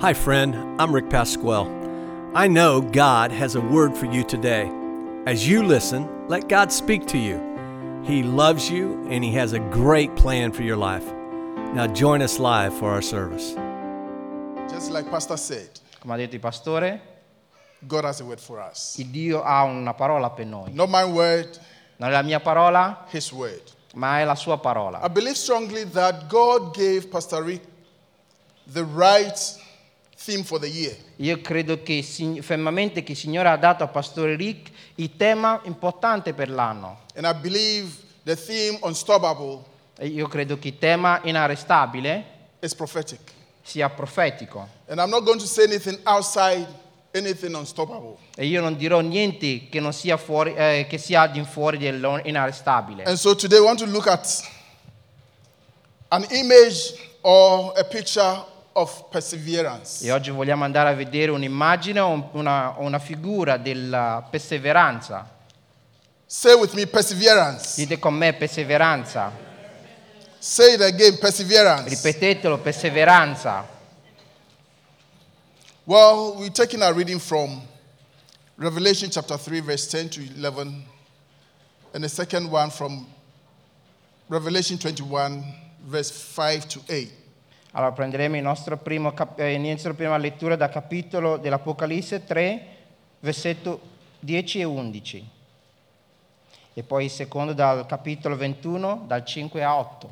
Hi, friend. I'm Rick Pasquale. I know God has a word for you today. As you listen, let God speak to you. He loves you and He has a great plan for your life. Now, join us live for our service. Just like Pastor said, Come ha detto il pastore, God has a word for us. il Dio ha una parola per noi. Not my word, Non è la mia parola, His word. ma è la sua parola. I believe strongly that God gave Pastor Rick the right Io credo che, fermamente che il Signore ha dato a Pastore Rick il tema importante per l'anno. And I believe the theme, unstoppable, E io credo che il tema inarrestabile sia profetico. And I'm not going to say anything outside anything unstoppable. E io non dirò niente che, non sia, fuori, eh, che sia di fuori dell'inarrestabile. And so today we want to look at an image or a picture of perseverance. E oggi vogliamo andare a vedere un'immagine o una, una figura della perseveranza. Say with me, perseverance. Dite con me perseveranza. Say it again, perseverance. Ripetetelo, perseveranza. Well, we're taking our reading from Revelation chapter 3, verse 10 to 11, and the second one from Revelation 21, verse 5 to 8. Allora prenderemo il nostro primo, eh, inizio prima lettura dal capitolo dell'Apocalisse 3, versetto 10 e 11. E poi il secondo dal capitolo 21, dal 5 a 8.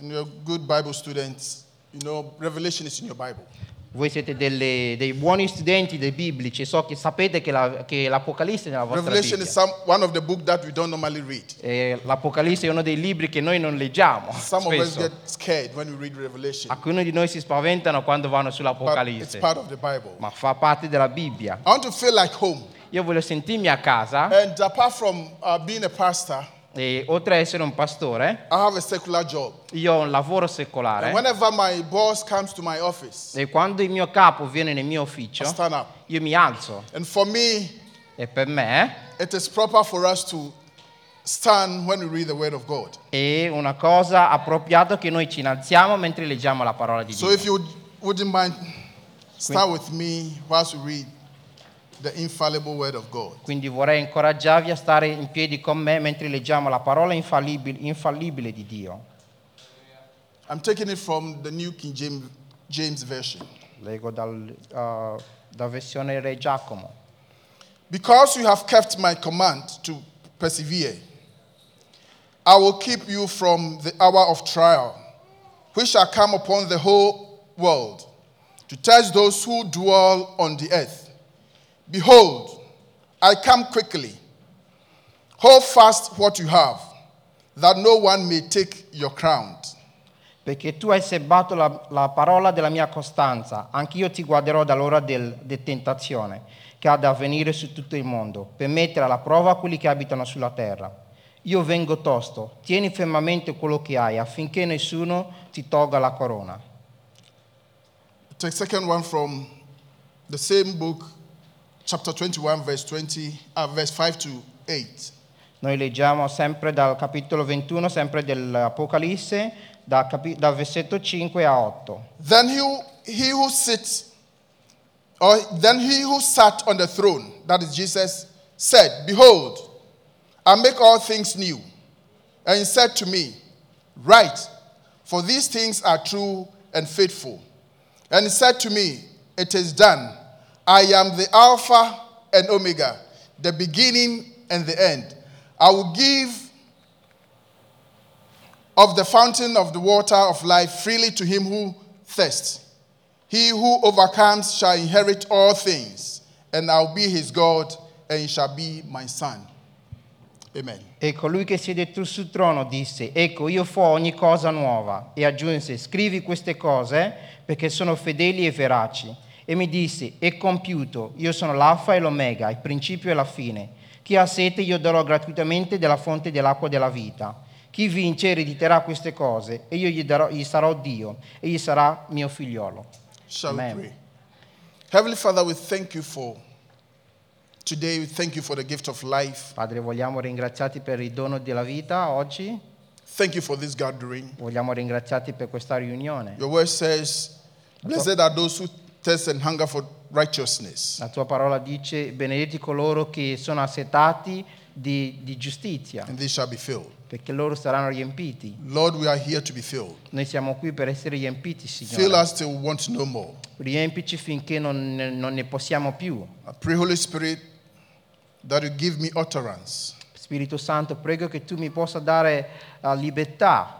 And you're good Bible students. You know, Revelation is in your Bible. Voi siete delle- dei buoni studenti dei biblici, so che sapete che, la- che l'Apocalisse è nella vostra Revelation is Bibbia. some, one of the books that we don't normally read. E L'Apocalisse è uno dei libri che noi non leggiamo Some of us get scared when we read Revelation, Alcuni di noi si spaventano quando vanno but it's sull'Apocalisse, part of the Bible. ma fa parte della Bibbia. I want to feel like home. Io voglio sentirmi a casa And apart from uh, being a pastor, e oltre a essere un pastore, I have a secular job. io ho un lavoro And secolare whenever my boss comes to my office, e quando il mio capo viene nel mio I ufficio, stand up. io mi alzo And for me, e per me it is proper for us to stand when we read the Word of God. è una cosa appropriata che noi ci innalziamo mentre leggiamo la parola di So Dio. if you wouldn't mind, start with me whilst we read the infallible Word of God. Quindi vorrei incoraggiarvi a stare in piedi con me mentre leggiamo la parola infallibile, infallibile di Dio. I'm taking it from the New King James, James Version. Leggo dal, uh, da versione Re Giacomo. Because you have kept my command to persevere, I will keep you from the hour of trial, which shall come upon the whole world, to test those who dwell on the earth. Behold, I come quickly. Hold fast what you have, that no one may take your crown. Perché tu hai serbato la, la parola della mia costanza, anch'io ti guarderò dall'ora del, del tentazione che ha da avvenire su tutto il mondo, per mettere alla prova quelli che abitano sulla terra. Io vengo tosto, tieni fermamente quello che hai, affinché nessuno ti tolga la corona. The second one from the same book, chapter 21, verse 20, uh, verse 5 to 8. Noi leggiamo sempre dal capitolo 21, sempre dell'Apocalisse, da capi- dal versetto 5 a 8. Then he, who- he who sits, or then he who sat on the throne, that is Jesus, said, Behold, I make all things new. And he said to me, Write, for these things are true and faithful. And he said to me, It is done. I am the Alpha and Omega, the beginning and the end. I will give of the fountain of the water of life freely to him who thirsts. He who overcomes shall inherit all things, and I'll be his God, and he shall be my son. Amen. E colui che siede sul trono disse, ecco io fo ogni cosa nuova. E aggiunse, scrivi queste cose perché sono fedeli e veraci. E mi disse, è compiuto, io sono l'alfa e l'omega, il principio e la fine. Chi ha sete io darò gratuitamente della fonte dell'acqua della vita. Chi vince erediterà queste cose e io gli, darò- gli sarò Dio e gli sarà mio figliolo. Shall Amen. we pray? Heavenly Father, we thank you for today. We thank you for the gift of life. Padre, vogliamo ringraziarti per il dono della vita oggi, Thank you for this gathering. vogliamo ringraziarti per questa riunione. Your word says Blessed are those who thirst and hunger for righteousness, La tua parola dice, benedetti coloro che sono assetati di, di giustizia, and they shall be filled. perché loro saranno riempiti. Lord, we are here to be filled. Noi siamo qui per essere riempiti, Fill Signore. us till we want know more. Riempici finché non, non ne possiamo più. I pray, Holy Spirit, that you give me utterance Spirito Santo, prego che tu mi possa dare la libertà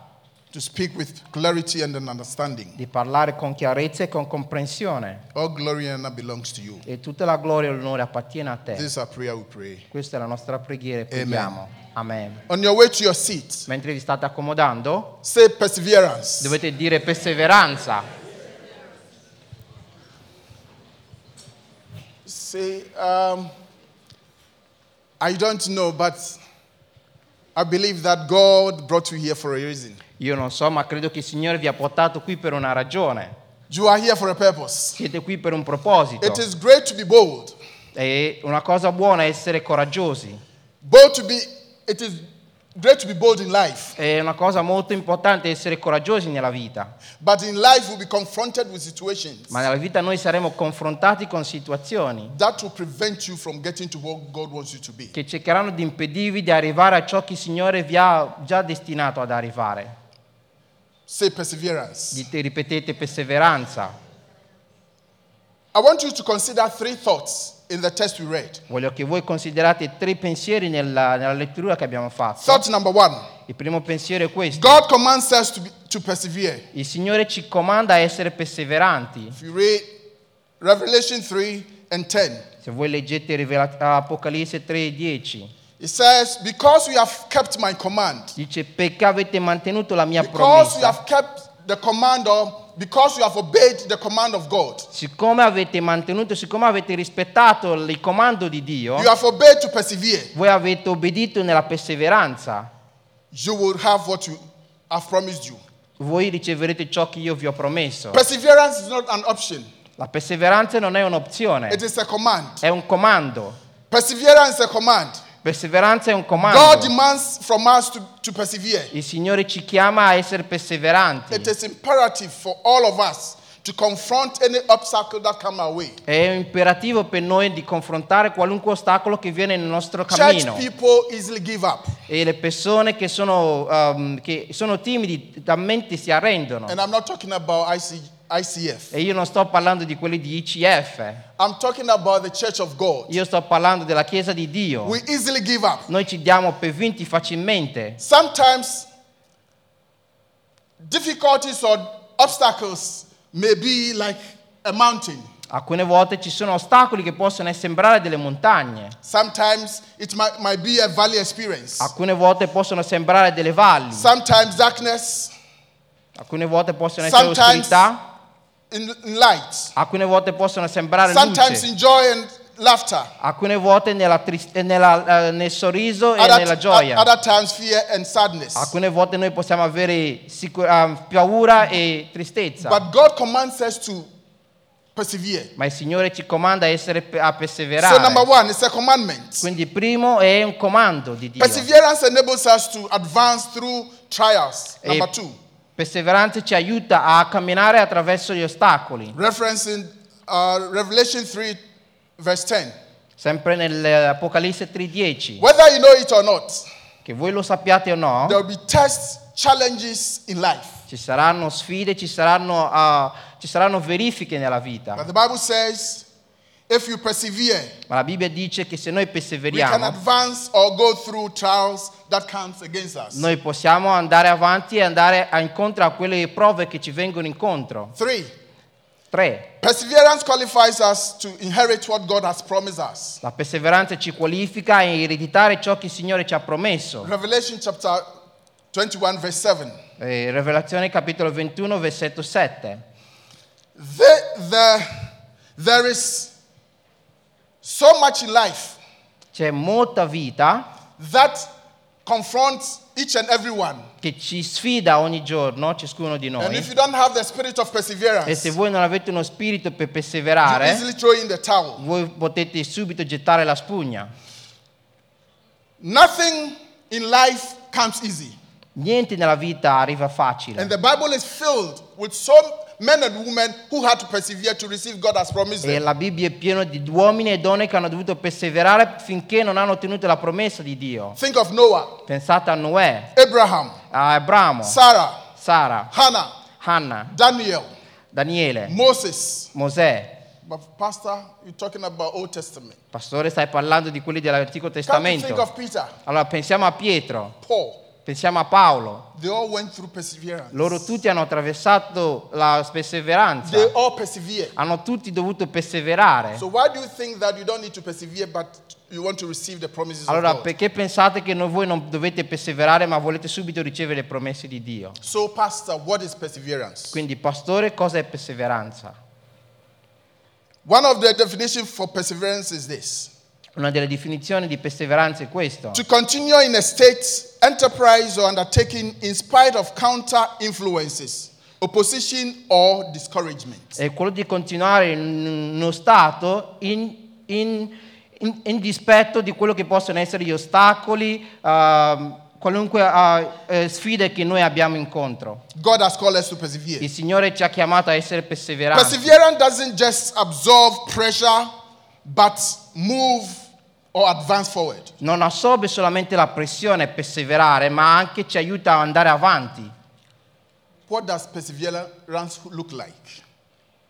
to speak with clarity and an understanding. di parlare con chiarezza e con comprensione. All glory and honor belongs to you. E tutta la gloria e l'onore appartiene a te. This is our prayer, we pray. Questa è la nostra preghiera e preghiamo. Amen. On your way to your seat, Mentre vi state accomodando, say perseverance. dovete dire perseveranza. Say, um, I don't know, but I believe that God brought you here for a reason. Io non so, ma credo che il Signore vi ha portato qui per una ragione. You are here for a purpose. Siete qui per un proposito. It is great to be bold. È una cosa buona essere coraggiosi. Bold to be, it is great to be bold in life. È una cosa molto importante essere coraggiosi nella vita. But in life, we'll be confronted with situations Ma nella vita noi saremo confrontati con situazioni that will prevent you from getting to what God wants you to be. che cercheranno di impedirvi di arrivare a ciò che il Signore vi ha già destinato ad arrivare. Say perseverance. Dite, ripetete perseveranza. I want you to consider three thoughts in the text we read. Voglio che voi considerate tre pensieri nella, nella lettura che abbiamo fatto. Thought number one Il primo pensiero è questo. God commands us to, be, to persevere. Il Signore ci comanda a essere perseveranti. If you read Revelation 3 and 10, Se voi leggete Apocalisse 3:10, it says, Because you have kept my command, dice perché avete mantenuto la mia because you promessa. have kept the command or because you have obeyed the command of God, Siccome avete mantenuto, siccome avete rispettato il comando di Dio, you have obeyed to persevere, voi avete obbedito nella perseveranza, you will have what you have promised you. voi riceverete ciò che io vi ho promesso. Perseverance is not an option, La perseveranza non è un'opzione, it is a command. è un comando. Perseverance is a command. Perseveranza è un God comando. demands from us to, to persevere. Il Signore ci chiama a essere perseveranti. It is imperative for all of us to confront any obstacle that come our way. È imperativo per noi di confrontare qualunque ostacolo che viene nel nostro Church cammino. people easily give up. E le persone che sono, um, che sono timidi talmente si arrendono. And I'm not talking about IC, ICF. E io non sto parlando di quelli di ICF, I'm talking about the church of God. io sto parlando della Chiesa di Dio. We easily give up. Noi ci diamo per vinti facilmente. Sometimes difficulties or obstacles may be like a mountain. Alcune volte ci sono ostacoli che possono sembrare delle montagne, Sometimes it might, might be a valley experience. alcune volte possono sembrare delle valli, Sometimes darkness, alcune volte possono essere Sometimes- oscurità, in, in light. alcune volte possono sembrare Sometimes luce, in joy and laughter. alcune volte nella trist- eh, nella, eh, nel sorriso e Other, nella gioia. other times fear and sadness. Alcune volte noi possiamo avere sicur- ah, paura e tristezza, But God commands us to persevere. ma il Signore ci comanda a, essere, a So number perseverare. one, it's a commandment. Quindi il primo è un comando di Dio. Perseverance enables us to advance through trials. E Number two, perseveranza ci aiuta a camminare attraverso gli ostacoli. referencing uh, Revelation 3, verse 10. Sempre nell'Apocalisse 3:10, Whether you know it or not, che voi lo sappiate o no, there will be tests, challenges in life. ci saranno sfide, ci saranno, ah, ci saranno verifiche nella vita. But the Bible says, if you persevere, Ma la Bibbia dice che se noi we can perseveriamo, advance or go through trials that comes against us. noi possiamo andare avanti e andare a incontro a quelle prove che ci vengono incontro. Three, 3. perseverance qualifies us to inherit what God has promised us. La perseveranza ci qualifica a ereditare ciò che il Signore ci ha promesso. Revelation chapter 21, verse 7. Eh, Revelazione capitolo 21, versetto 7. The, the, there is so much in life C'è molta vita that confronts each and every one. che ci sfida ogni giorno, ciascuno di And noi. if you don't have the spirit of E perseverance, se voi non avete uno spirito per you perseverare, easily throw in the towel. voi potete subito gettare la spugna. Nothing in life comes easy. Niente nella vita arriva facile. And the Bible is filled with so men and women who had to persevere to receive God as promised E them. la Bibbia è piena di uomini e donne che hanno dovuto perseverare finché non hanno ottenuto la promessa di Dio. Think of Noah, Pensate a Noè, Abraham, a Abramo, Sarah, Sara, Hannah, Hanna, Daniel, Daniele, Moses. Mosè. But Pastor, you're talking about Old Testament. Pastore, stai parlando di quelli dell'Antico you think Testamento. of Peter, Allora pensiamo a Pietro, Paul? Pensiamo a Paolo. They all went through perseverance. Loro tutti hanno attraversato la perseveranza. They all persevered. Hanno tutti dovuto perseverare. So why do you think that you don't need to persevere, but you want to receive the promises Allora, of God? perché pensate che no- voi non dovete perseverare, ma volete subito ricevere le promesse di Dio? So, Pastor, what is perseverance? Quindi, pastore, cosa è perseveranza? One of the definitions for perseverance is this Una delle definizioni di perseveranza è questo. to continue in a state, enterprise, or undertaking in spite of counter influences, opposition, or discouragement. È quello di continuare in uno stato in, in- in- in dispetto di quello che possono essere gli ostacoli, ehm, qualunque eh, sfide che noi abbiamo incontro. God has called us to persevere. Il Signore ci ha chiamato a essere perseveranti. Perseverance doesn't just absorb pressure, but move or advance forward. Non assorbe solamente la pressione perseverare, ma anche ci aiuta ad andare avanti. What does perseverance look like?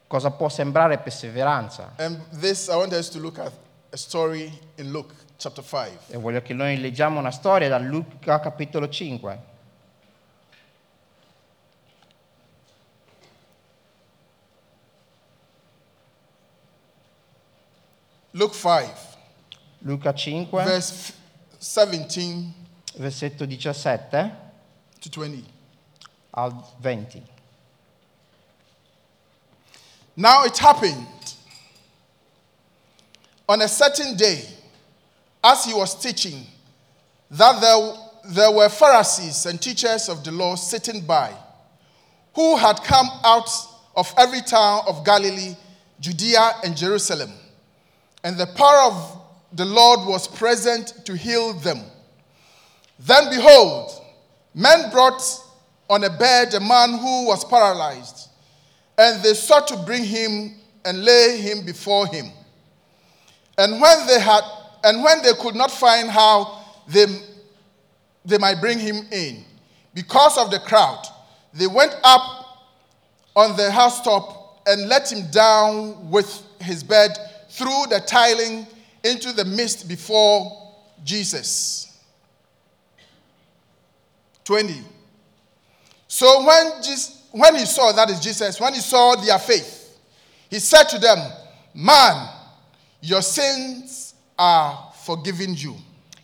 Cosa può sembrare perseveranza? And this, I want us to look at a story in Luke chapter 5. E voglio che noi leggiamo una storia da Luca capitolo 5. Luke 5, Luca 5, verse 17 versetto 17 to 20. al 20. Now it happened on a certain day, as he was teaching, that there, there were Pharisees and teachers of the law sitting by, who had come out of every town of Galilee, Judea, and Jerusalem. And the power of the Lord was present to heal them. Then behold, men brought on a bed a man who was paralyzed, and they sought to bring him and lay him before him. And when they had and when they could not find how they, they might bring him in, because of the crowd, they went up on the housetop and let him down with his bed through the tiling into the mist before Jesus. 20. So when, Jesus, when he saw, that is Jesus, when he saw their faith, he said to them, Man, your sins are forgiven you.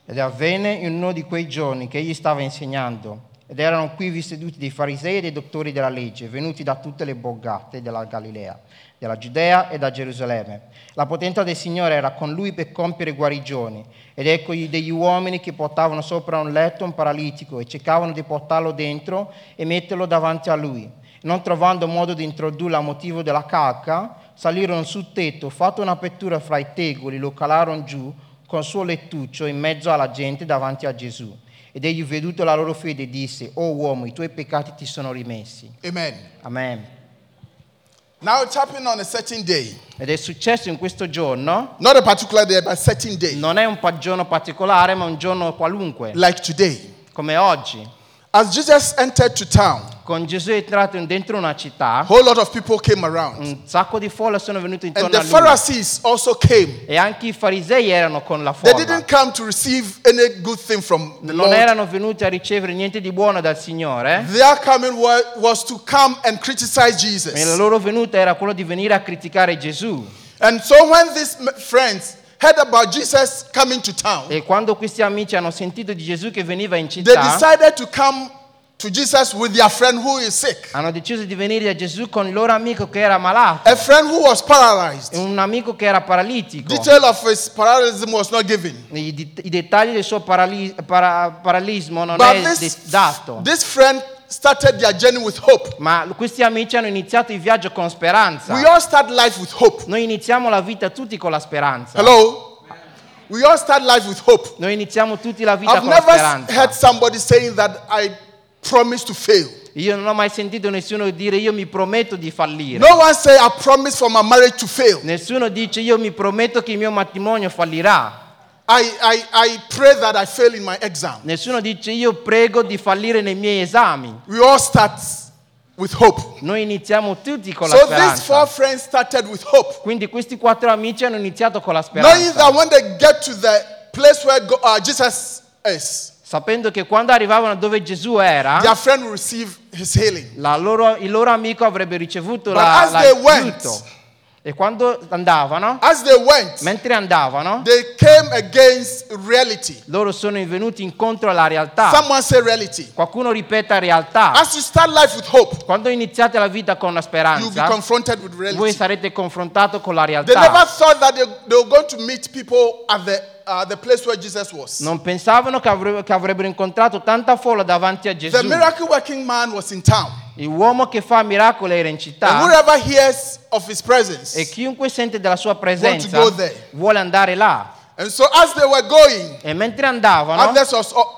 Ed avvenne in uno di quei giorni che egli stava insegnando, ed erano qui seduti dei farisei e dei dottori della legge, venuti da tutte le borgate della Galilea, della Giudea e da Gerusalemme. La potenza del Signore era con lui per compiere guarigioni, ed eccogli degli uomini che portavano sopra un letto un paralitico e cercavano di portarlo dentro e metterlo davanti a lui. Non trovando modo di introdurlo a motivo della calca, salirono sul tetto, fatto un'apertura fra i tegoli, lo calarono giù con il suo lettuccio in mezzo alla gente davanti a Gesù. Ed egli, veduto la loro fede, disse, O uomo, i tuoi peccati ti sono rimessi. Amen. Amen. Now it happened on a certain day, Ed è successo in questo giorno, not a particular day, but a certain day, non è un giorno particolare, ma un giorno qualunque, like today. come oggi. As Jesus entered to town, Con Gesù è entrato dentro una a città, whole lot of people came around. un sacco di folle sono venute And intorno the a lui. Pharisees also came. E anche i farisei erano con la They folla. didn't come to receive any good thing from the Non Lord. erano venuti a ricevere niente di buono dal Signore. Their coming wa- was to come and criticize E la Jesus. loro venuta era quello di venire a criticare Gesù. And so when these friends heard about Jesus coming to town, E quando questi amici hanno sentito di Gesù che veniva in they città, decided to come to Jesus with their friend who is sick. hanno deciso di venire da Gesù con il loro amico che era malato, A friend who was paralyzed. un amico che era paralitico. Detail of his parallelism was not given. I, dettagli del suo parali- para- paralismo non But è this, dato. this friend started their journey with hope. Ma questi amici hanno iniziato il viaggio con speranza. We all start life with hope. Noi iniziamo la vita tutti con la speranza. Hello? We all start life with hope. Noi iniziamo tutti la vita I've con la never speranza. heard somebody saying that I promise to fail. Io non ho mai sentito nessuno dire io mi prometto di fallire. No one say I promise for my marriage to fail. Nessuno dice io mi prometto che il mio matrimonio fallirà. I, I, I pray that I fail in my exam. Nessuno dice io prego di fallire nei miei esami. We all start with hope. Noi iniziamo tutti con la So these four speranza. friends started with hope, Quindi questi quattro amici hanno iniziato con la knowing that speranza, when they get to the place where go, uh, Jesus is, sapendo che quando arrivavano dove Gesù era, loro- il loro amico avrebbe ricevuto But la, l'aiuto. went- E quando andavano, went, mentre andavano, they came against reality. loro sono venuti incontro alla realtà. Qualcuno ripeta realtà. As you start life with hope, Quando iniziate la vita con la speranza, voi sarete confrontato con la They never realtà. thought that they, they were going to meet people at the, uh, the place where Jesus was. Non pensavano che avre- che avrebbero incontrato tanta folla davanti a The Gesù. miracle working man was in town. L'uomo che fa miracoli era in And città whoever hears of his presence. e chiunque sente della sua presenza go there. vuole andare là. And so as they were going, E mentre andavano, others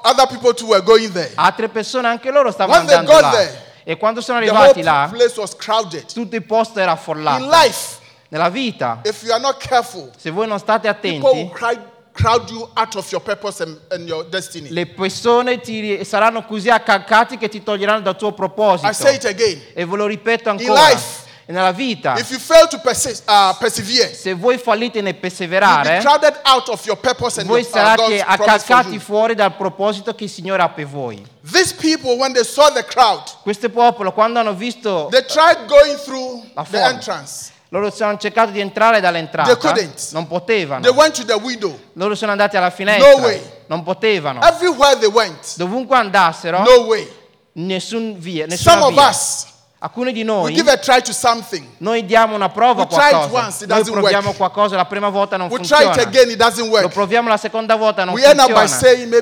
other people too were going there. altre persone anche loro stavano When they andando got là. there, E quando sono The arrivati whole là, place was crowded. tutto il posto era In affollato. life, Nella vita, if you are not careful, se voi non state people will attenti, crowd, you out of your purpose and, and your destiny. le persone ti saranno così accalcati che ti toglieranno dal tuo proposito. I say it again. E ve lo ripeto ancora. life, E nella vita, If you fail to persi- uh, persevere, se voi fallite nel perseverare, crowded out of your purpose and voi uh, sarete accalcati fuori dal proposito che il Signore ha per voi. These people, when they saw the crowd, Questo popolo, quando hanno visto, they tried going through La the entrance. Loro hanno cercato di entrare dall'entrata, They couldn't. non potevano. They went to the window. Loro sono andati alla finestra, No way. non potevano. Everywhere they went, Dovunque andassero, no way. nessun via, Some nessuna of via. us, Alcuni di we noi, give a try to something. noi diamo una prova a We qualcosa. once, Noi proviamo work. qualcosa, la prima volta non We try funziona. it again, it doesn't Lo work. proviamo la seconda volta, non We funziona. saying.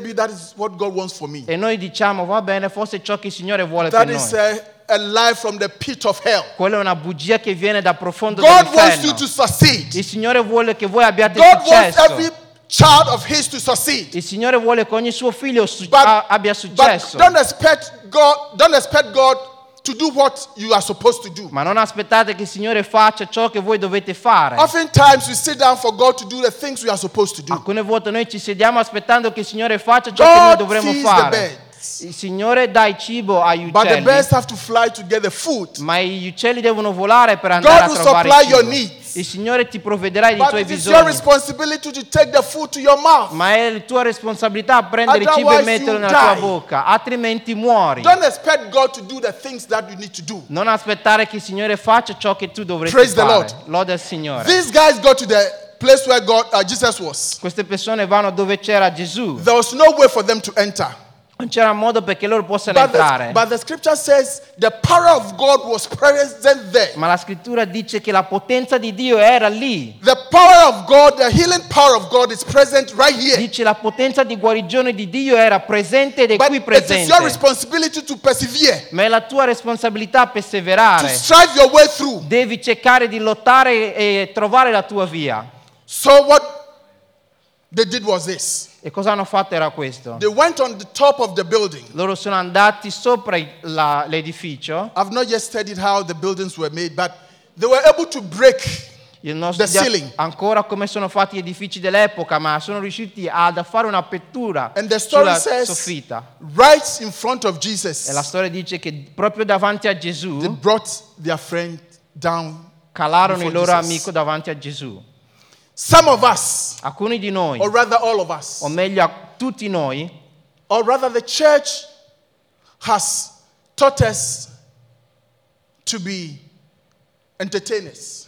E noi diciamo, va bene, forse è ciò che il Signore vuole That per is noi. a, a lie from the pit of hell. Quella è una bugia che viene dal profondo God wants you to succeed. Il Signore vuole che voi abbiate God wants successo. every child of His to succeed. Il Signore vuole che ogni suo figlio su- But, abbia but successo. don't expect God. Don't expect God to do what you are supposed to do. Ma non aspettate che il Signore faccia ciò che voi dovete fare. Oftentimes we sit down for God to do the things we are supposed to do. Alcune volte noi ci sediamo aspettando che il Signore faccia ciò che noi God dovremmo fare. Il Signore dà il cibo agli but the uccelli, birds have to fly to get the food. ma gli uccelli devono volare per andare a will trovare supply il cibo. your needs. Il Signore ti provvederà dei But tuoi it is your bisogni. responsibility to take the food to your mouth. Ma è la tua responsabilità prendere il cibo e Otherwise metterlo you nella tua die. bocca, altrimenti muori. Don't expect God to do the things that you need to do. Non aspettare che il Signore faccia ciò che tu dovresti Praise the fare. Lord. Lode al Signore. These guys go to the place where God, uh, Jesus was. Queste persone vanno dove c'era Gesù. There was no way for them to enter. Non c'era modo perché loro possano But the, entrare. but the scripture says the power of God was present there. Ma la scrittura dice che la potenza di Dio era lì. The power of God, the healing power of God is present right here. Dice la potenza di guarigione di Dio era presente ed è But qui it is your presente. responsibility to persevere, Ma è la tua responsabilità to perseverare. strive your way through. Devi cercare di lottare e trovare la tua via. So what they did was this. E cosa hanno fatto era questo. They went on the top of the building. Loro sono andati sopra la- l'edificio. I've not yet studied how the buildings were made, but they were able to break. The ceiling. ancora come sono fatti gli edifici dell'epoca, ma sono riusciti ad fare un'apertura And the story sulla says, soffitta. right in front of Jesus, E la storia dice che proprio davanti a they Gesù brought their friend down. calarono il loro Jesus. amico davanti a Gesù. Some of us, Alcuni di noi, or rather all of us, o meglio tutti noi, or rather the church has taught us to be entertainers.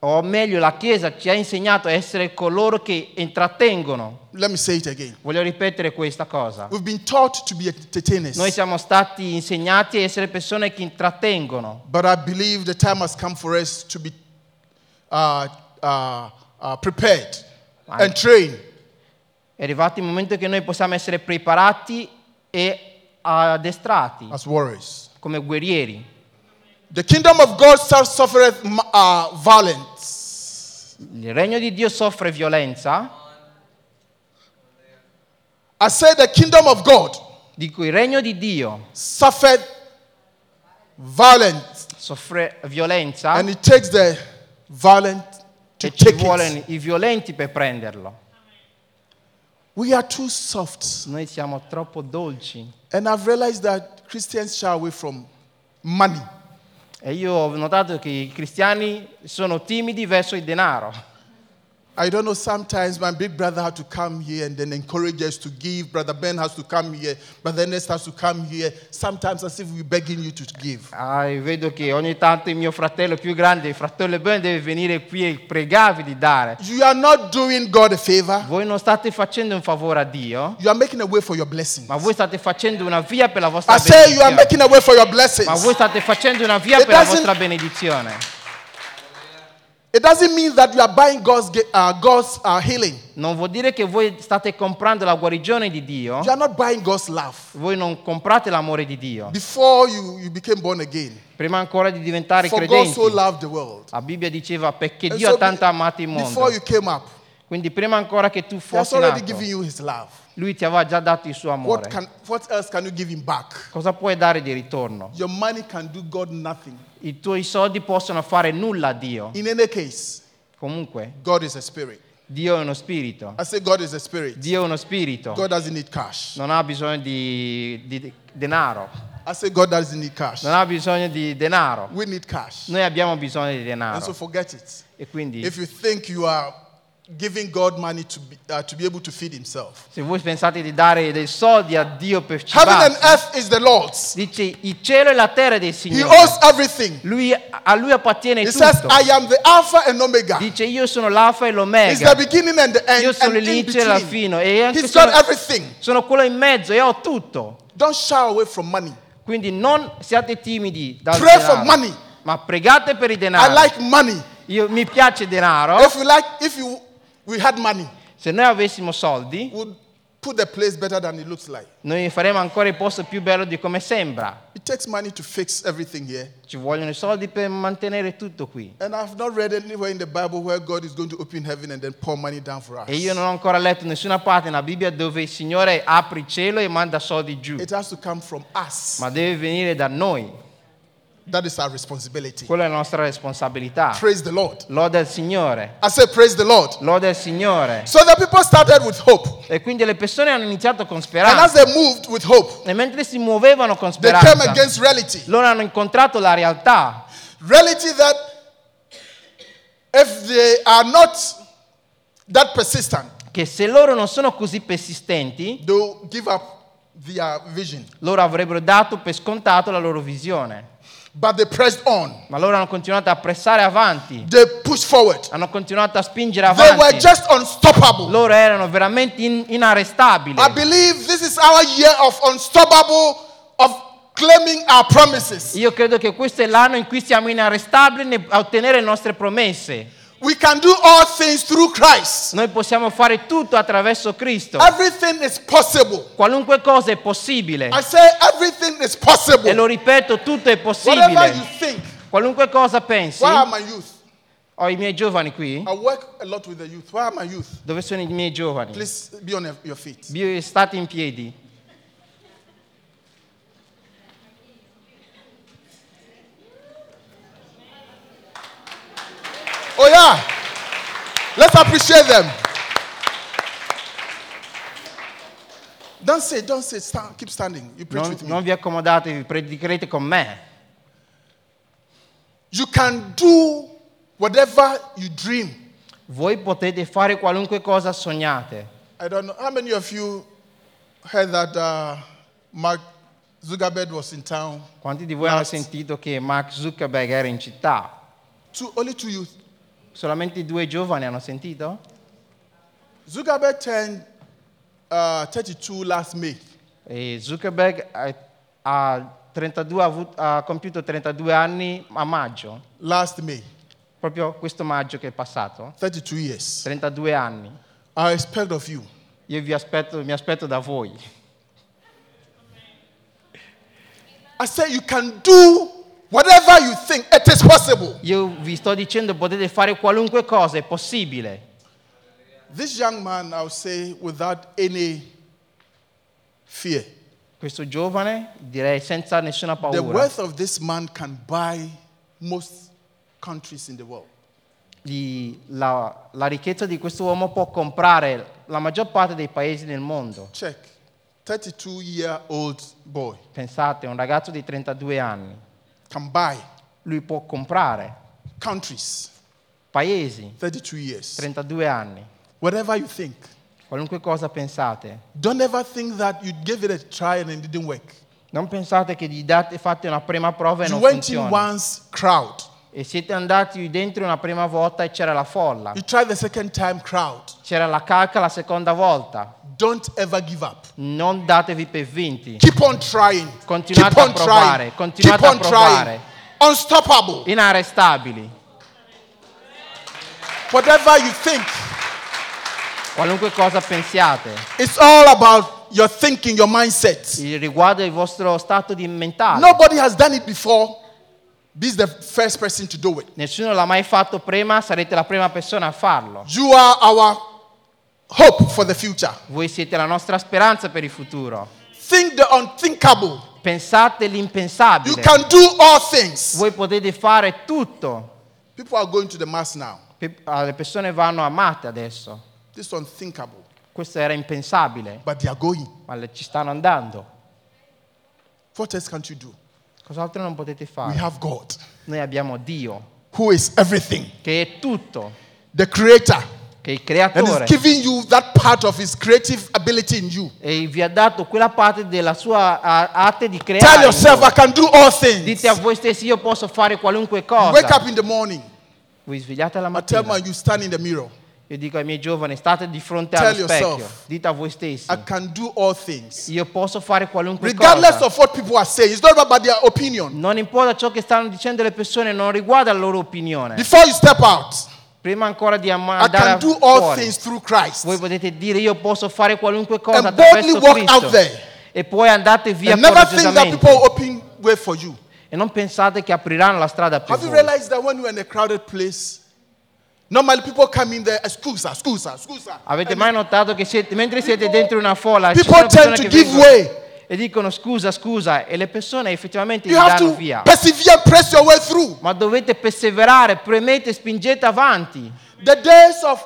o meglio la Chiesa ci ha insegnato a essere coloro che intrattengono. Let me say it again. Voglio ripetere questa cosa. We've been taught to be entertainers. Noi siamo stati insegnati a essere persone che intrattengono, But I believe the time has come for us to be uh, uh, uh, prepared and trained è arrivato il momento che noi possiamo essere preparati e addestrati as warriors. come guerrieri. The kingdom of God suffereth uh, violence. Il regno di Dio soffre violenza, I say the kingdom of God dico il regno di Dio suffered soffre- violenza and it takes the violent e ci it. vogliono i violenti per prenderlo. We are too soft. Noi siamo troppo dolci. And I've realized that Christians shy away from money. E io ho notato che i cristiani sono timidi verso il denaro. I don't know, sometimes my big brother had to come here and then encourage us to give. Brother Ben has to come here. Brother Ernest has to come here. Sometimes as if we're begging you to give. Ah, vedo che ogni tanto il mio fratello più grande, il fratello Ben, deve venire qui e pregarvi di dare. You are not doing God a favor. Voi non state facendo un favore a Dio, You are making a way for your blessings. ma voi state facendo una via per la vostra I say you are making a way for your Ma blessings. voi state facendo una via It per la vostra benedizione. It doesn't mean that you are buying God's, uh, God's uh, healing. Non vuol dire che voi state comprando la guarigione di Dio, You are not buying God's love. voi non comprate l'amore di Dio. Before you, you became born again, Prima ancora di diventare for God credenti, so loved the world. la Bibbia diceva perché And Dio so ha tanto amato il mondo. Before you came up, Quindi prima ancora che tu He has fossi already nato, given you His love. Lui ti aveva già dato il suo What, amore. can, what else can you give Him back? Cosa puoi dare di ritorno? Your money can do God nothing. I tuoi soldi possono fare nulla a Dio. In any case, Comunque, God is a spirit. Dio è uno spirito. I say God is a spirit. Dio è uno spirito. God doesn't need cash. Non ha bisogno di, di denaro. I say God doesn't need cash. Non ha bisogno di denaro. We need cash. Noi abbiamo bisogno di And so denaro. forget it. E quindi If you think you are giving God money to be, uh, to be able to feed Himself, se voi pensate di dare dei soldi a Dio per heaven and cibarsi, earth is the Lord's. dice il cielo e la terra è del He Signore. owns everything. Lui, a Lui appartiene He says, tutto. I am the Alpha and Omega. Dice io sono l'alfa e He's the l'omega. beginning and the end. Io sono l'inizio e la fine. E anche He's got sono, everything. sono quello in mezzo e ho tutto. Don't shy away from money. Quindi non siate timidi dal Pray denaro, for money. ma pregate per il I denaro. like money. Io, mi piace il denaro. If you like, if you we had money, Se noi avessimo soldi, we'd put the place better than it looks like. noi faremo ancora il posto più bello di come sembra. It takes money to fix everything here. Ci vogliono i soldi per mantenere tutto qui. And I've not read anywhere in the Bible where God is going to open heaven and then pour money down for us. E io non ho ancora letto nessuna parte nella Bibbia dove il Signore apre il cielo e manda soldi giù. It has to come from us. Ma deve venire da noi. That is our responsibility. Quella è la nostra responsabilità. Praise the Lord. Lode al Signore. I say, Praise the Lord. Lode al Signore. So the people started with hope. E quindi le persone hanno iniziato con And as speranza. they moved with hope, E mentre si muovevano con they came speranza, against reality. loro hanno incontrato la realtà. Reality that if they are not that persistent, Che se loro non sono così persistenti, they'll give up their vision. loro avrebbero dato per scontato la loro visione. But they pressed on. Ma loro hanno continuato a pressare avanti. They pushed forward. Hanno continuato a spingere They were avanti. just unstoppable. Loro erano veramente in- inarrestabili. I believe this is our year of unstoppable, of claiming our promises. Io credo che questo è l'anno in cui siamo inarrestabili nel- a ottenere le nostre promesse. We can do all things through Christ. Noi possiamo fare tutto attraverso Cristo. Everything is possible. Qualunque cosa è possibile. I say everything is E possible. lo ripeto, tutto è Whatever you possibile. think. Qualunque cosa pensi. Where are my youth? Ho i miei giovani qui. I work a lot with the youth. Where are my youth? Dove sono i miei giovani? Please be on your feet. State in piedi. Oh, yeah. Let's appreciate them. Don't say, don't say, stand, keep standing. You preach Non, with me. non vi accomodate, vi predicherete con me. You can do whatever you dream. Voi potete fare qualunque cosa sognate. I don't know. How many of you heard that uh, Mark Zuckerberg was in town? Quanti di voi hanno sentito che Mark Zuckerberg era in città? Two, only two youth. Solamente due giovani hanno sentito? Zuckerberg turned uh, 32 last May. E Zuckerberg ha, ha 32 ha avut- ha compiuto 32 anni a maggio, Last May. proprio questo maggio che è passato. 32 years. 32 anni. I expect of you. Io vi aspetto, mi aspetto da voi. I said you can do whatever you think. It is possible. Io vi sto dicendo potete fare qualunque cosa, è possibile. This young man, I'll say, without any fear, Questo giovane, direi senza nessuna The paura, wealth of this man can buy most countries in the world. la, la ricchezza di questo uomo può comprare la maggior parte dei paesi del mondo. Check. 32 year old boy Pensate, un ragazzo di 32 anni, can buy lui può comprare countries. paesi, 32 years. 32 anni, Whatever you think. qualunque cosa pensate. Don't ever think that you gave it a try and it didn't work. Non pensate che gli date, fate una prima prova e You non went in funziona. once, crowd. E siete andati dentro una prima volta e c'era la folla. You try the second time, crowd. C'era la calca la seconda volta. Don't ever give up. Non datevi per vinti. Keep on trying. Continuate Keep a on provare, trying. continuate Keep a provare. trying. Unstoppable. Inarrestabili. Whatever you think, Qualunque cosa pensiate. it's all about your thinking, your mindset. Il riguardo il vostro stato di mentale. Nobody has done it before. Is the first person to do it. Nessuno l'ha mai fatto prima, sarete la prima persona a farlo. You are our hope for the future. Voi siete la nostra speranza per il futuro. Think the unthinkable. Pensate You l'impensabile. can do all things. Voi potete fare tutto. People are going to the mass now. Pe- ah, Le persone vanno amate adesso. This is unthinkable, Questo era impensabile, but they are going. ma ci stanno andando. What else can't you do? Cos'altro non potete We fare? have God, Noi abbiamo Dio, who is everything, che è tutto, the Creator, che è il and creatore is giving you that part of His creative ability in you. e vi ha dato quella parte della sua arte di Tell creare. in yourself. I can do all things. Dite a voi stessi, io posso fare qualunque Wake cosa. up in the morning. Vi svegliate la I tell mattina. my you stand in the mirror. Io dico ai miei giovani, state di fronte Tell allo specchio. yourself. Dite a voi stessi, I can do all things. io posso fare qualunque Regardless cosa. of what people are saying, it's not about their opinion. Non importa ciò che stanno dicendo le persone, non riguarda la loro opinione. Before you step out, Prima ancora di am- I andare can do all fuori, things through Christ. voi potete dire io posso fare qualunque cosa And boldly attraverso walk out Cristo. there. E poi andate via And never think that coraggiosamente. people open way for you. E non pensate che apriranno la strada per Have you voi. realized that when you're in a crowded place, normally people come in there, scusa, scusa, scusa. Avete mai notato che siete- mentre siete dentro una folla ci people persone tend to che give vengono way. e dicono scusa, scusa e le persone effettivamente gli You have danno to via. persevere press your way through. Ma dovete perseverare, premete, spingete avanti. The days of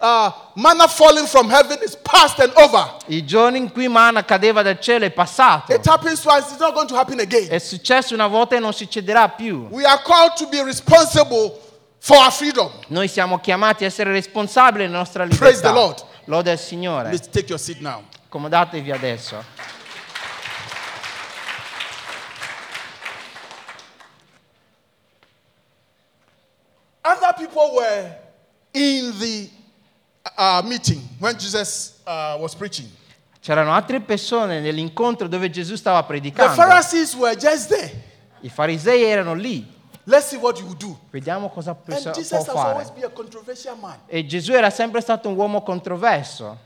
uh, manna falling from heaven is past and over. I giorni in cui manna cadeva dal cielo è passato. It happens once, it's not going to happen again. È successo una volta e non succederà più. We are called to be responsible for our freedom. Noi siamo chiamati a essere responsabili della nostra Praise the libertà. Lord. Lode al Signore. Please take your seat now. Accomodatevi adesso. Other people were in the uh, meeting when Jesus uh, was preaching. C'erano altre persone nell'incontro dove Gesù stava The predicando. Pharisees were just there. I farisei erano lì. Let's see what you do. Vediamo cosa And Jesus può has always fare. been a controversial man. E Gesù era sempre stato un uomo controverso.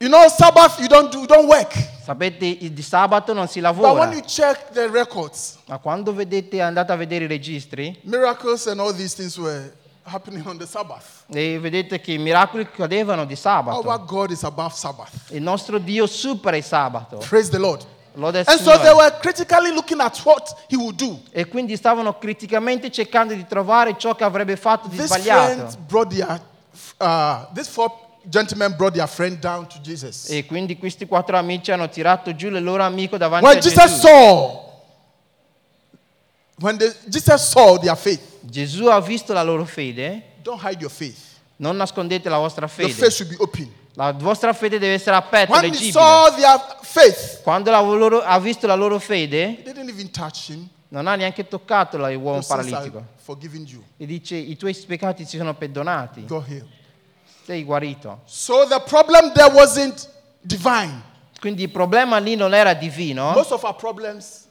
You know, Sabbath you don't do, you don't work. Sapete, il di sabato non si But lavora. when you check the records, Ma quando vedete, andate a vedere i registri miracles and all these things were happening on the Sabbath. e vedete che i miracoli cadevano di sabato. Our God is above Sabbath. Il nostro Dio supera il sabato. Praise the Lord. And so Signore. they were critically looking at what he would do. E quindi stavano criticamente cercando di trovare ciò che avrebbe fatto di This sbagliato. their, uh, these four gentlemen brought their friend down to Jesus. E quindi questi quattro amici hanno tirato giù il loro amico davanti When a Jesus Gesù. saw, when the, Jesus saw their faith, Gesù ha visto la loro fede. don't hide your faith. Non nascondete la vostra Your fede. face should be open. La vostra fede deve essere aperta, When he saw their faith, Quando la loro- ha visto la loro fede, he didn't even touch him. non ha neanche toccato l'uomo says, paralitico. "I've forgiven you. E dice, i tuoi peccati si sono perdonati, Go sei guarito. So the problem there wasn't divine. Quindi il problema lì non era divino, Most of our problems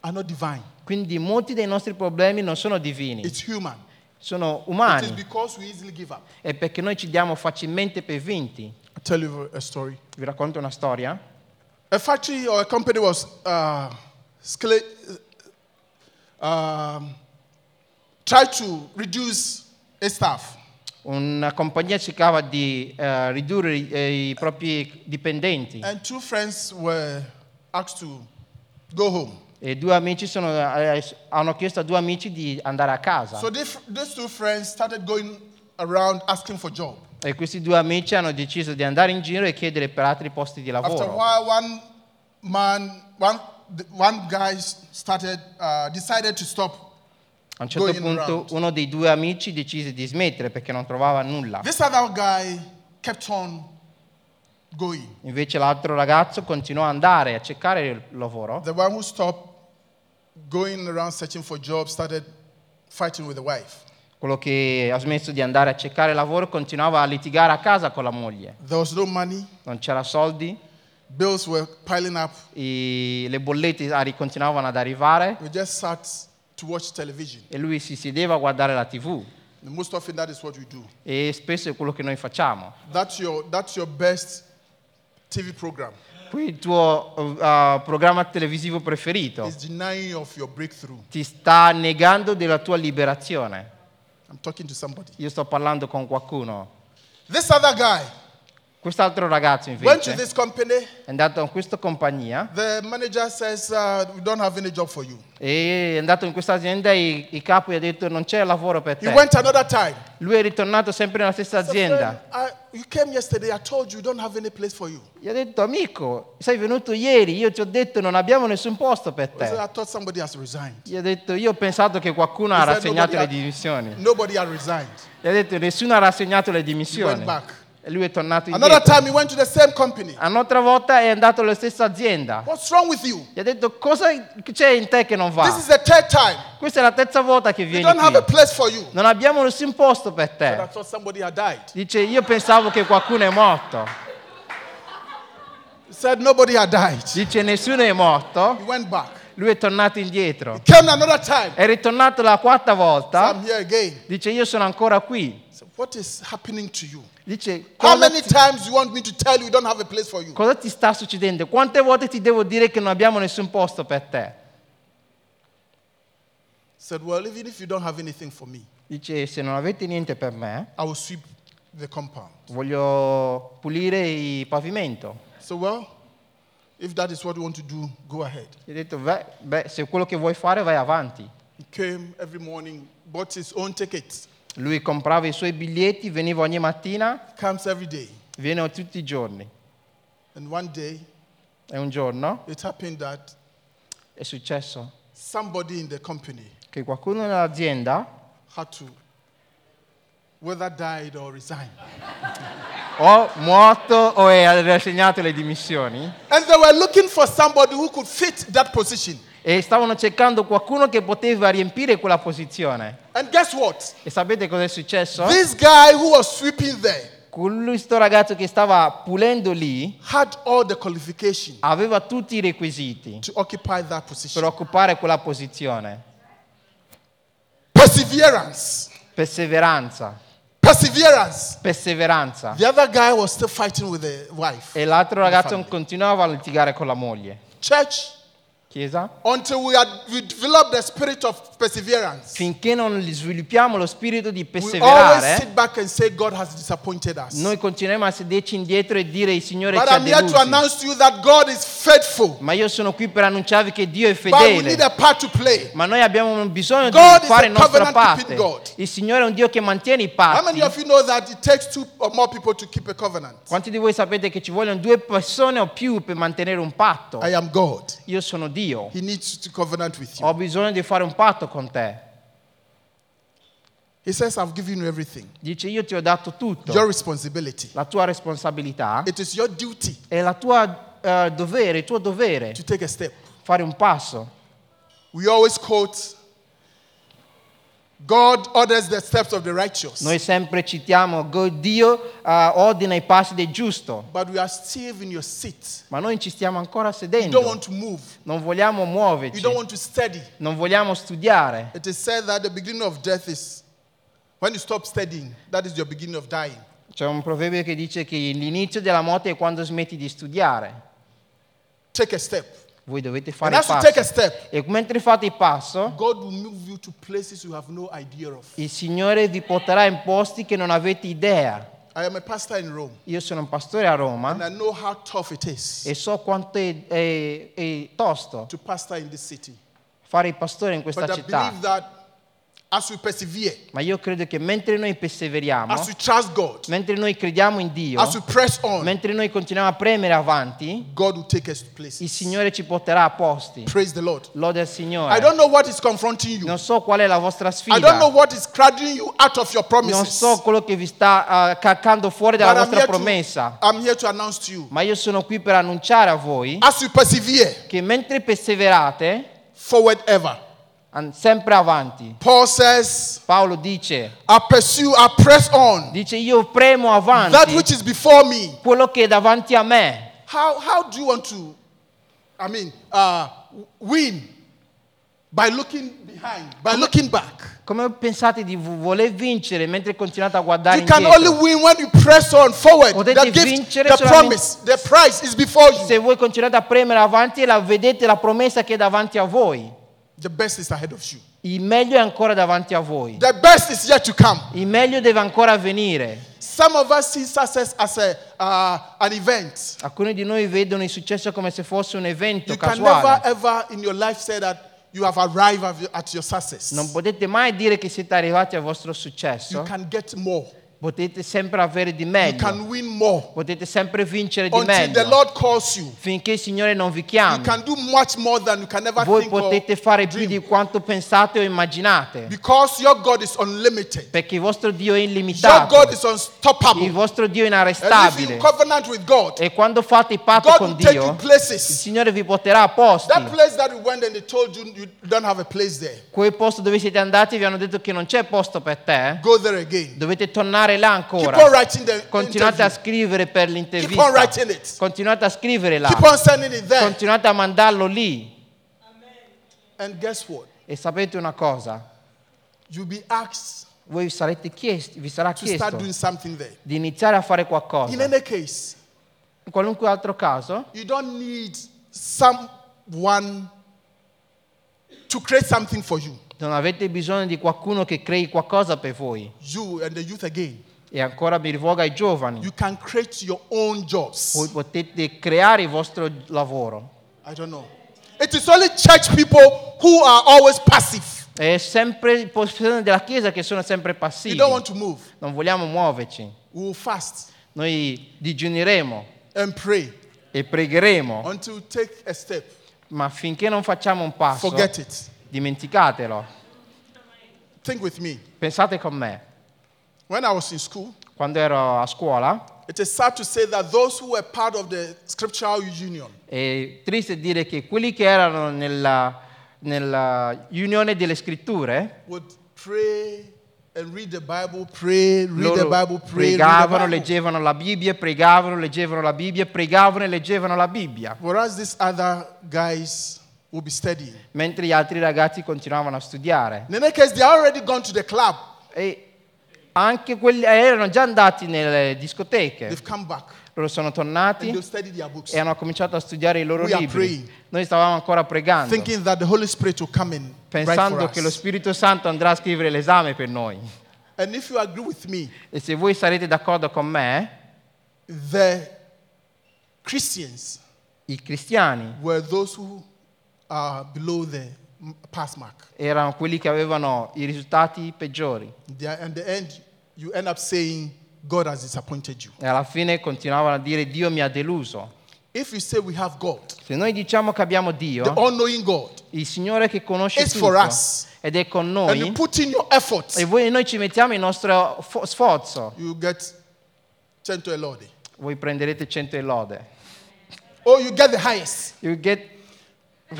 are not divine. quindi molti dei nostri problemi non sono divini, It's human. Sono umani. È perché noi ci diamo facilmente per vinti. Vi racconto una storia. A factory or a company was uh, scala- um, tried to reduce its staff. Una compagnia cercava di eh, ridurre i, eh, i propri dipendenti and two friends were asked to go home. E due amici sono, eh, hanno chiesto a due amici di andare a casa. So these, these two friends started going around asking for job. E questi due amici hanno deciso di andare in giro e chiedere per altri posti di After a lavoro. while, one man, one, one guy started, uh, decided to stop. A un certo punto around. uno dei due amici decise di smettere perché non trovava nulla. Invece l'altro ragazzo continuò ad andare a cercare il lavoro. The one who stopped going around searching for jobs started fighting with the wife. Quello che ha smesso di andare a cercare lavoro continuava a litigare a casa con la moglie. There was no money, Non c'era soldi, bills were piling up. i- le bollette arri- continuavano ad arrivare We just sat to watch television. e lui si sedeva a guardare la tv. And most often, that is what we do. E spesso è quello che noi facciamo. That's your, that's your best TV program. Il tuo uh, programma televisivo preferito ti sta negando della tua liberazione. Io sto parlando con qualcuno. This other guy Quest'altro ragazzo went to invece this company. è andato in questa compagnia The manager says, uh, We don't have any job for you. e è andato in questa azienda e il capo gli ha detto non c'è lavoro per He te. went another time. Lui è ritornato sempre nella stessa He said, azienda. "Friend, I- you came yesterday. I told you we don't have any place for you. Gli ha detto amico, sei venuto ieri, io ti ho detto non abbiamo nessun posto per He said, te. I thought somebody has resigned. Gli ha detto io ho pensato che qualcuno ha He said, rassegnato le "Nobody had- dimissioni. Nobody had resigned. Gli ha detto nessuno ha rassegnato le He dimissioni. went back. Lui è tornato Another indietro. time, he went to the same company. Un'altra volta è andato alla stessa azienda. What's wrong with you? Gli ha detto cosa c'è in te che non This va. is the third time. Questa è la terza volta che We vieni don't have a qui. place for you. Non abbiamo nessun posto per But I te. thought somebody had died. Dice io pensavo che qualcuno è morto. He said nobody had died. Dice nessuno è morto. He went back. Lui è tornato indietro. Came another time. È ritornato la quarta volta. I'm here again. Dice io sono ancora qui. So Dice How many ti, times you want me to tell you we don't have a place for you? cosa ti sta succedendo? Quante volte ti devo dire che non abbiamo nessun posto per te? Said, Well, even if you don't have anything for me, Dice se non avete niente per me, I will sweep the compound. voglio pulire il pavimento. So, well, if that is what you want to do, go ahead. Gli ho detto, beh, beh, se quello che vuoi fare vai avanti. He came every morning, bought his own tickets, Lui comprava i suoi biglietti, veniva ogni mattina, comes every day. viene tutti i giorni. And one day, E un giorno it happened that è successo somebody in the company che qualcuno nell'azienda had to, whether died or resigned. o morto o è rassegnato le dimissioni And they were looking for somebody who could fit that position. E stavano cercando qualcuno che poteva riempire quella posizione. And guess what? E sapete cosa è successo? This guy who was sweeping there Questo ragazzo che stava pulendo lì had all the qualification aveva tutti i requisiti to occupy that per occupare quella posizione. Perseverance. Perseveranza, Perseverance. perseveranza. The other guy was still fighting with the wife. E l'altro ragazzo continuava a litigare con la moglie. Church, Chiesa? until we developed the spirit of perseverance. Finché non sviluppiamo lo spirito di perseverare, sit back and say God has disappointed us. noi continueremo a sederci indietro e dire il Signore But ci ha I'm here to delusi. announce to you that God is faithful. Ma io sono qui per annunciarvi che Dio è But we need fedele. a part to play. Ma noi abbiamo bisogno God di fare la nostra parte. God. Il Signore è un Dio che mantiene i How many patti. of you know that it takes two or more people to keep a covenant? Quanti di voi sapete che ci vogliono due persone o più per mantenere un patto? I am God. Io sono Dio. He needs to covenant with you. Ho bisogno di fare un patto con te. He says, I've given you everything. Dice io ti ho dato Your tutto. responsibility. La tua responsabilità It is your duty è la tua eh, dovere, il tuo dovere to take a step. fare un passo. We always quote, God orders the steps of the righteous. Noi sempre citiamo "Go- Dio eh, ordina i passi del giusto, But we are still in your seat. ma noi ci stiamo ancora You don't sedendo. want to move. Non vogliamo You muoverci, don't want to study. non vogliamo studiare. It is said that the beginning of death is when you stop studying, that is your beginning of dying. C'è un proverbio che dice che l'inizio della morte è quando smetti di studiare. Take a step. Voi dovete And fare il as you take a passo. step, E mentre fate il passo, God will move you to places you have no idea of. il Signore vi porterà in posti che non avete idea. I am a pastor in Rome, Io sono un pastore a and Roma I know how tough it is e so quanto è, è- è tosto to pastor in this city. fare il pastore in questa But I città. believe that as we persevere, Ma io credo che mentre noi perseveriamo, as we trust God, mentre noi crediamo in Dio, as we press on, mentre noi continuiamo a premere avanti, God will take us to il places. Signore ci porterà a posti. Praise the Lord. Lode al I Signore. don't know what is confronting you. Non so qual è la vostra I don't know sfida. what is crowding you out of your Non promises. so quello che vi sta uh, calcando fuori But dalla I'm vostra here, promessa. to, I'm here to announce to you. Ma io sono qui per annunciare a voi As you persevere, che mentre perseverate, forward ever. An- sempre avanti. Paul says, Paolo dice, I pursue, I press on dice io premo that avanti which is before me. quello che è davanti a me. How, how do you want to, I mean, uh, win? By looking behind, by looking back. Come pensate di vo- voler vincere mentre continuate a guardare You can only indietro? win when you press on forward. Potete The gift, vincere the solamente- promise, the prize is before you. Se voi continuate a premere avanti e la vedete la promessa che è davanti a voi, The best is ahead of you. il meglio è ancora davanti a voi. The best is yet to come. Il meglio deve ancora avvenire. Some of us see success as a, uh, an event. Alcuni di noi vedono il successo come se fosse un evento You can never casuale. ever in your life say that you have arrived at your- success. Non potete mai dire che siete arrivati al vostro You successo. can get more. Potete sempre avere di You meglio. can win more. Potete sempre vincere di Until the meglio. Lord calls you. Finché il Signore non vi You chiami. can do much more than you can ever Voi think potete fare più di quanto pensate o immaginate. Because your God is unlimited. Perché il vostro Dio è Your illimitato. God is Il vostro Dio è And if you inarrestabile. covenant with God, E quando fate il patto God con take you Dio, il. Signore vi porterà a posti. That place that you went and they told you you don't have a place there. Quel posto dove siete andati vi hanno detto che non c'è posto per te. Go there again. Dovete tornare là Keep on ancora. Continuate a scrivere per l'intervista. Continuate a scrivere là. Continuate a mandarlo lì. E sapete una cosa? Voi sarete chiesti, vi sarà chiesto di iniziare a fare In qualcosa. In qualunque altro caso, you don't need someone to create something for you. non avete bisogno di qualcuno che crei qualcosa per voi. You and the youth again. E ancora mi rivolgo ai giovani. You can create your own jobs. Voi potete creare il vostro lavoro. I don't know. It is only church people who are always passive. È sempre il posizione della Chiesa che sono sempre You passivi. don't want to move. Non vogliamo muoverci. We will fast Noi digiuneremo and pray e pregheremo, ma finché non facciamo un passo, Forget it. dimenticatelo. Think with me. Pensate con me. When I was in school, Quando ero a scuola, it is sad to say that those who were part of the scriptural union, è triste dire che quelli che erano nella, nella unione delle scritture, would pray Bible, pray, read the loro Bible, pray, read pregavano, the Bible. leggevano la Bibbia, pregavano, leggevano la Bibbia, pregavano e leggevano la Bibbia, Whereas these other guys will be studying. mentre gli altri ragazzi continuavano a studiare. Case, they are already gone to the club. E anche quelli erano già andati nelle discoteche. Loro sono tornati e hanno cominciato a studiare i loro We libri. Noi stavamo ancora pregando, pensando che lo. Spirito Santo andrà a scrivere l'esame per noi. And if you agree with me, E se voi sarete d'accordo con me, i cristiani erano quelli che avevano i risultati peggiori They And the end, you end up saying, God has disappointed you. e alla fine continuavano a dire Dio mi ha deluso. If you say we have God, Se noi diciamo che abbiamo the Dio, all-knowing God, il Signore che conosce for tutto us. ed è con and you noi put in your efforts, e voi, noi ci mettiamo il nostro fo- sforzo, you get 100 elodi. voi prenderete 100 e lode. Or you get the highest. You get...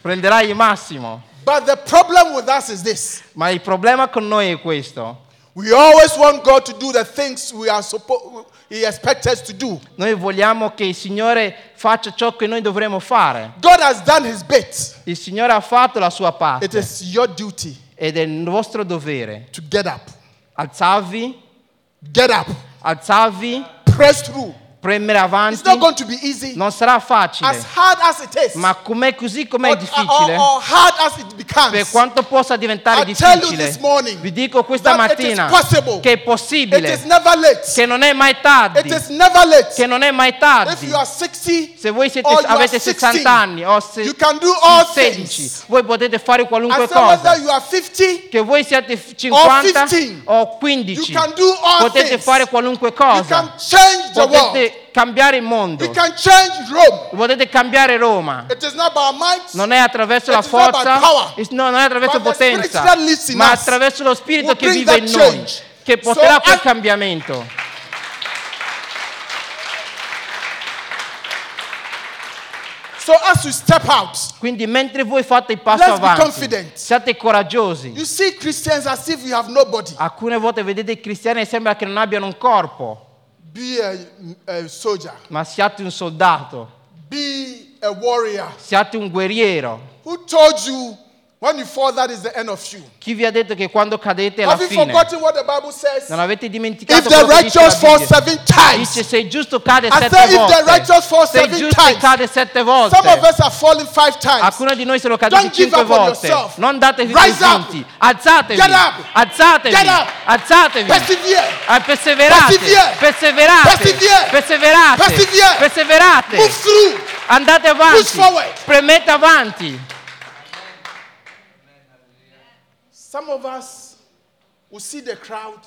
Prenderai il massimo. But the problem with us is this. Ma il problema con noi è questo. We always want God to do the things we are supposed He expects us to do. Noi vogliamo che il Signore faccia ciò che noi dovremmo fare. God has done his bit. Il Signore ha fatto la sua It parte is your duty ed è il vostro dovere. to get up. Alzarvi, Get up. alzarvi, Press through. Premere It's avanti not going to be easy. non sarà As facile, hard as it is, ma com'è così com'è or, difficile, or- or as it per becomes, quanto possa diventare I difficile, morning vi dico questa mattina possible. che è it possibile, is never late. che non è mai It tardi, is never late. che non è mai If tardi. you are 60, Se voi siete, avete 16, 60 anni o se- you can do all 16, things. voi potete fare qualunque cosa. you are 50, Che voi siate f- 50 15, o you 15, can do all potete things. fare qualunque You can cosa. change the world. Potete cambiare il mondo. Potete cambiare Roma. Non è attraverso la forza, non è attraverso potenza, ma attraverso lo Spirito che vive in noi, che porterà quel cambiamento. So as you step out, Quindi mentre voi fate il passo Let's be avanti, confident. siate coraggiosi. you see Christians as if you have nobody. Alcune volte vedete i cristiani e sembra che non abbiano un corpo, Be a, a soldier, ma siate un soldato, be a warrior. siate un guerriero. Who told you when you fall, that is the end of you? Chi vi ha detto che quando cadete è la Have you fine? forgotten what the Bible says? Non avete dimenticato If the quello che dice la fall Bibbia? seven times, Dice se il giusto cade I sette said, if the volte, righteous fall se il seven giusto times, cade sette some of volte, us are falling five times. alcuni di noi sono caduti Don't give cinque up on volte. yourself. Non datevi Rise up. vinti, alzatevi, Get up. alzatevi, Get up. alzatevi. Persevere. Ah, perseverate, Persevere. perseverate, Persevere. perseverate, Persevere. perseverate. Move through. Andate avanti, Push forward. premete avanti. Some of us will see the crowd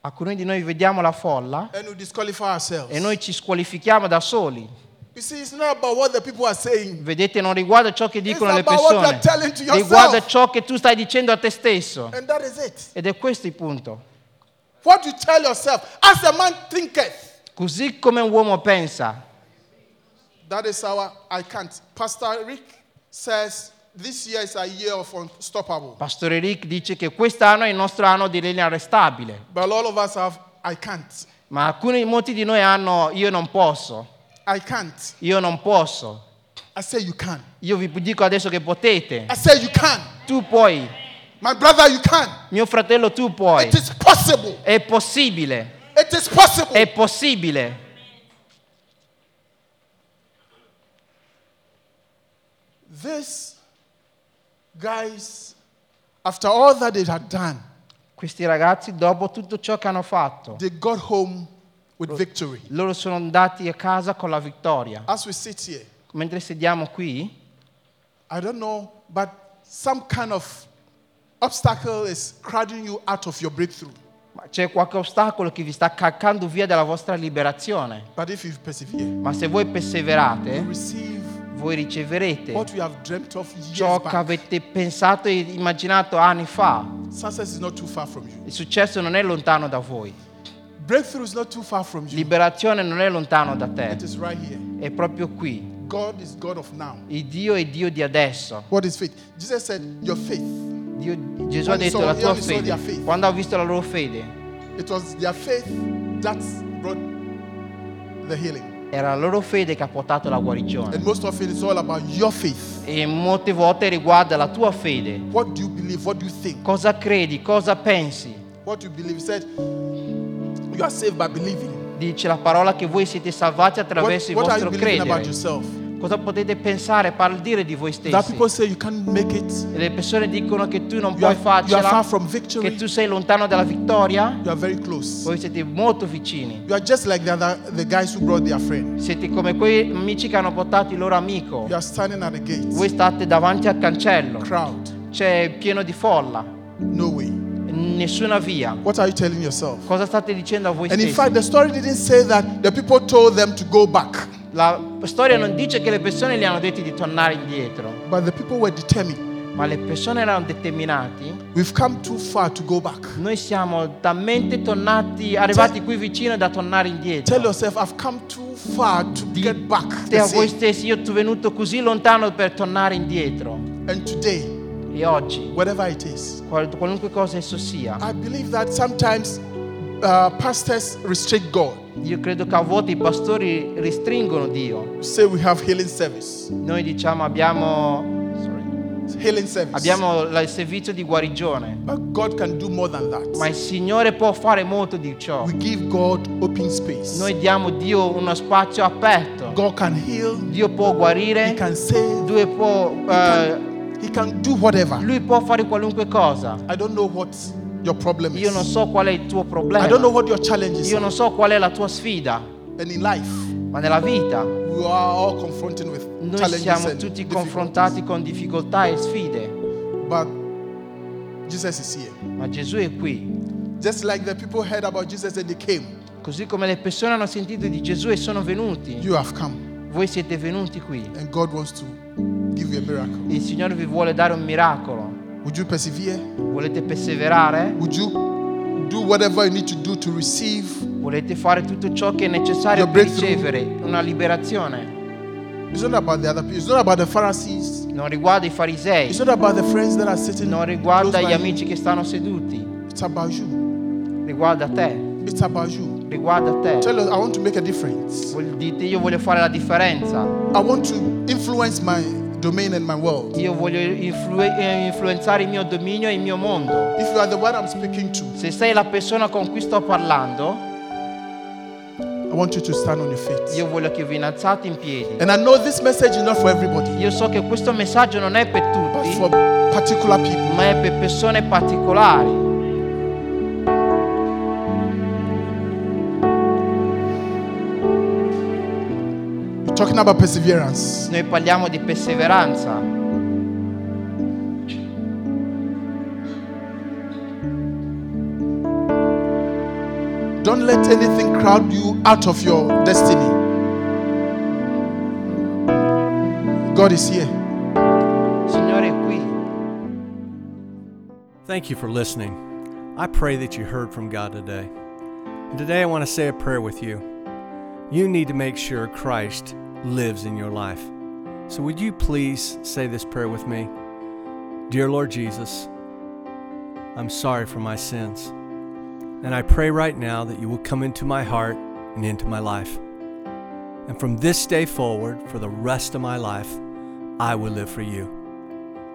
Alcuni di noi vediamo la folla and will disqualify ourselves. e noi ci squalifichiamo da soli. You see, it's not about what the people are saying. Vedete, non riguarda ciò che dicono le about what persone, are telling to yourself. riguarda ciò che tu stai dicendo a te stesso. And that is it. Ed è questo il punto. What you tell yourself, as a man thinketh, Così come un uomo pensa, that is our I can't. Pastor Rick says this year is a year of unstoppable. Pastore Rick dice che quest'anno è il nostro anno di linea arrestabile, But all of us have I can't. ma alcuni, molti di noi hanno io non posso, I can't. io non posso. I say you can. Io vi dico adesso che potete, I say you can. tu puoi, My brother, you can. mio fratello tu puoi, It is possible. è possibile, It is possible. è possibile. This guys, after all that they had done, Questi ragazzi dopo tutto ciò che hanno fatto, they got home with victory. loro sono andati a casa con la vittoria. As we sit here, Mentre sediamo qui, I don't know, but some kind of obstacle is crowding you out of your breakthrough. ma c'è qualche ostacolo che vi sta calcando via dalla vostra liberazione. But if you persevere, Ma se voi perseverate, you receive voi riceverete ciò che avete pensato e immaginato anni fa. Il successo non è lontano da voi. Breakthrough is not too far from you. Liberazione non è lontano da te. Right. È proprio qui. God is God of now. Il Dio è Dio di adesso. Said, Your faith. Dio- Gesù ha detto saw- la tua fede. Quando ha visto la loro fede, It was their faith that brought the healing. Era la loro fede che ha portato la guarigione. And most often it's all about your faith. E molte volte riguarda la tua fede. What do you believe? What do you think? Cosa credi? Cosa pensi? What you believe. Said, You are saved by believing. Dice la parola che voi siete salvati attraverso il what you vostro credere. Cosa potete pensare, par- dire di voi That stessi? people say you can't make it. E le persone dicono che tu non You puoi are, you are far farcela, from che victory. tu sei lontano dalla vittoria. You are very close. Voi siete molto vicini. You are just like the, other, the guys who brought their friend. Siete come quei amici che hanno portato il loro amico. You are standing at the gate. Voi state davanti al cancello. Crowd. C'è pieno di folla. No way. Nessuna via. What are you telling yourself? Cosa state dicendo a voi And in stessi? fact, the story didn't say that the people told them to go back, La storia non dice che le persone gli hanno detto di tornare indietro, but the people were determined. ma le persone erano determinati. We've come too far to go back. Noi siamo talmente tornati, arrivati qui vicino da tornare Tell indietro. yourself, I've come too far to get back. Dite a voi stessi, io sono venuto così lontano per tornare indietro. And today, E oggi, whatever it is, qual- qualunque cosa esso sia, I believe that sometimes uh, pastors restrict God. io credo che a volte i pastori restringono Dio. Say we have healing service. Noi diciamo abbiamo healing service. abbiamo il servizio di guarigione, But God can do more than that. ma il Signore può fare molto di ciò. We give God open space. Noi diamo a Dio uno spazio aperto. God can heal. Dio può He guarire, can save. Dio può, He eh, can, he can do whatever. Lui può fare qualunque cosa. I don't know what your problem Io non is. so qual è il tuo I don't problema. know what your challenges Io are. non so qual è la tua sfida, And in life, ma nella vita we are all confronting with noi siamo tutti confrontati con difficoltà e sfide, But Jesus is here. ma Gesù è qui. Just like the people heard about Jesus and they came, Così come le persone hanno sentito di Gesù e sono venuti, you have come. voi siete venuti qui. And God wants to give you a miracle. Il Signore vi vuole dare un miracolo. Would you persevere? Volete perseverare? Would you do whatever you need to do to receive? Volete fare tutto ciò che è necessario per ricevere una liberazione? It's not about the other people. It's not about the Pharisees. Non riguarda i farisei, It's not about the friends that are sitting non riguarda gli you. amici che stanno seduti, It's about you. riguarda te, It's about you. riguarda te. Tell us, I want to make a difference. Vuol- Dite io voglio fare la differenza, I want to influence my domain and my world. io voglio influ- eh, influenzare il mio dominio e il mio mondo. If you are the one I'm speaking to, Se sei la persona con cui sto parlando, I want you to stand on your feet. io voglio che vi innalzate in piedi. And I know this message is not for everybody, Io so che questo messaggio non è per but tutti, for particular people. ma è per persone particolari. Talking about perseverance. Noi parliamo di perseveranza. Don't let anything crowd you out of your destiny. God is here. Signore è qui. Thank you for listening. I pray that you heard from God today. And today I want to say a prayer with you. You need to make sure Christ lives in your life. So would you please say this prayer with me? Dear Lord Jesus, I'm sorry for my sins. And I pray right now that you will come into my heart and into my life. And from this day forward, for the rest of my life, I will live for you.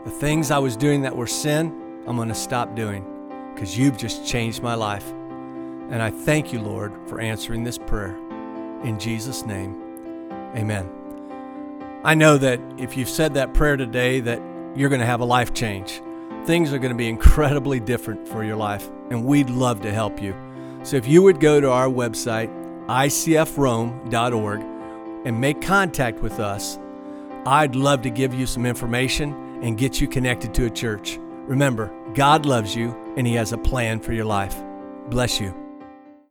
The things I was doing that were sin, I'm going to stop doing because you've just changed my life. And I thank you, Lord, for answering this prayer. In Jesus' name, amen. I know that if you've said that prayer today that you're going to have a life change. Things are going to be incredibly different for your life, and we'd love to help you. So if you would go to our website, icfrome.org, and make contact with us, I'd love to give you some information and get you connected to a church. Remember, God loves you and He has a plan for your life. Bless you.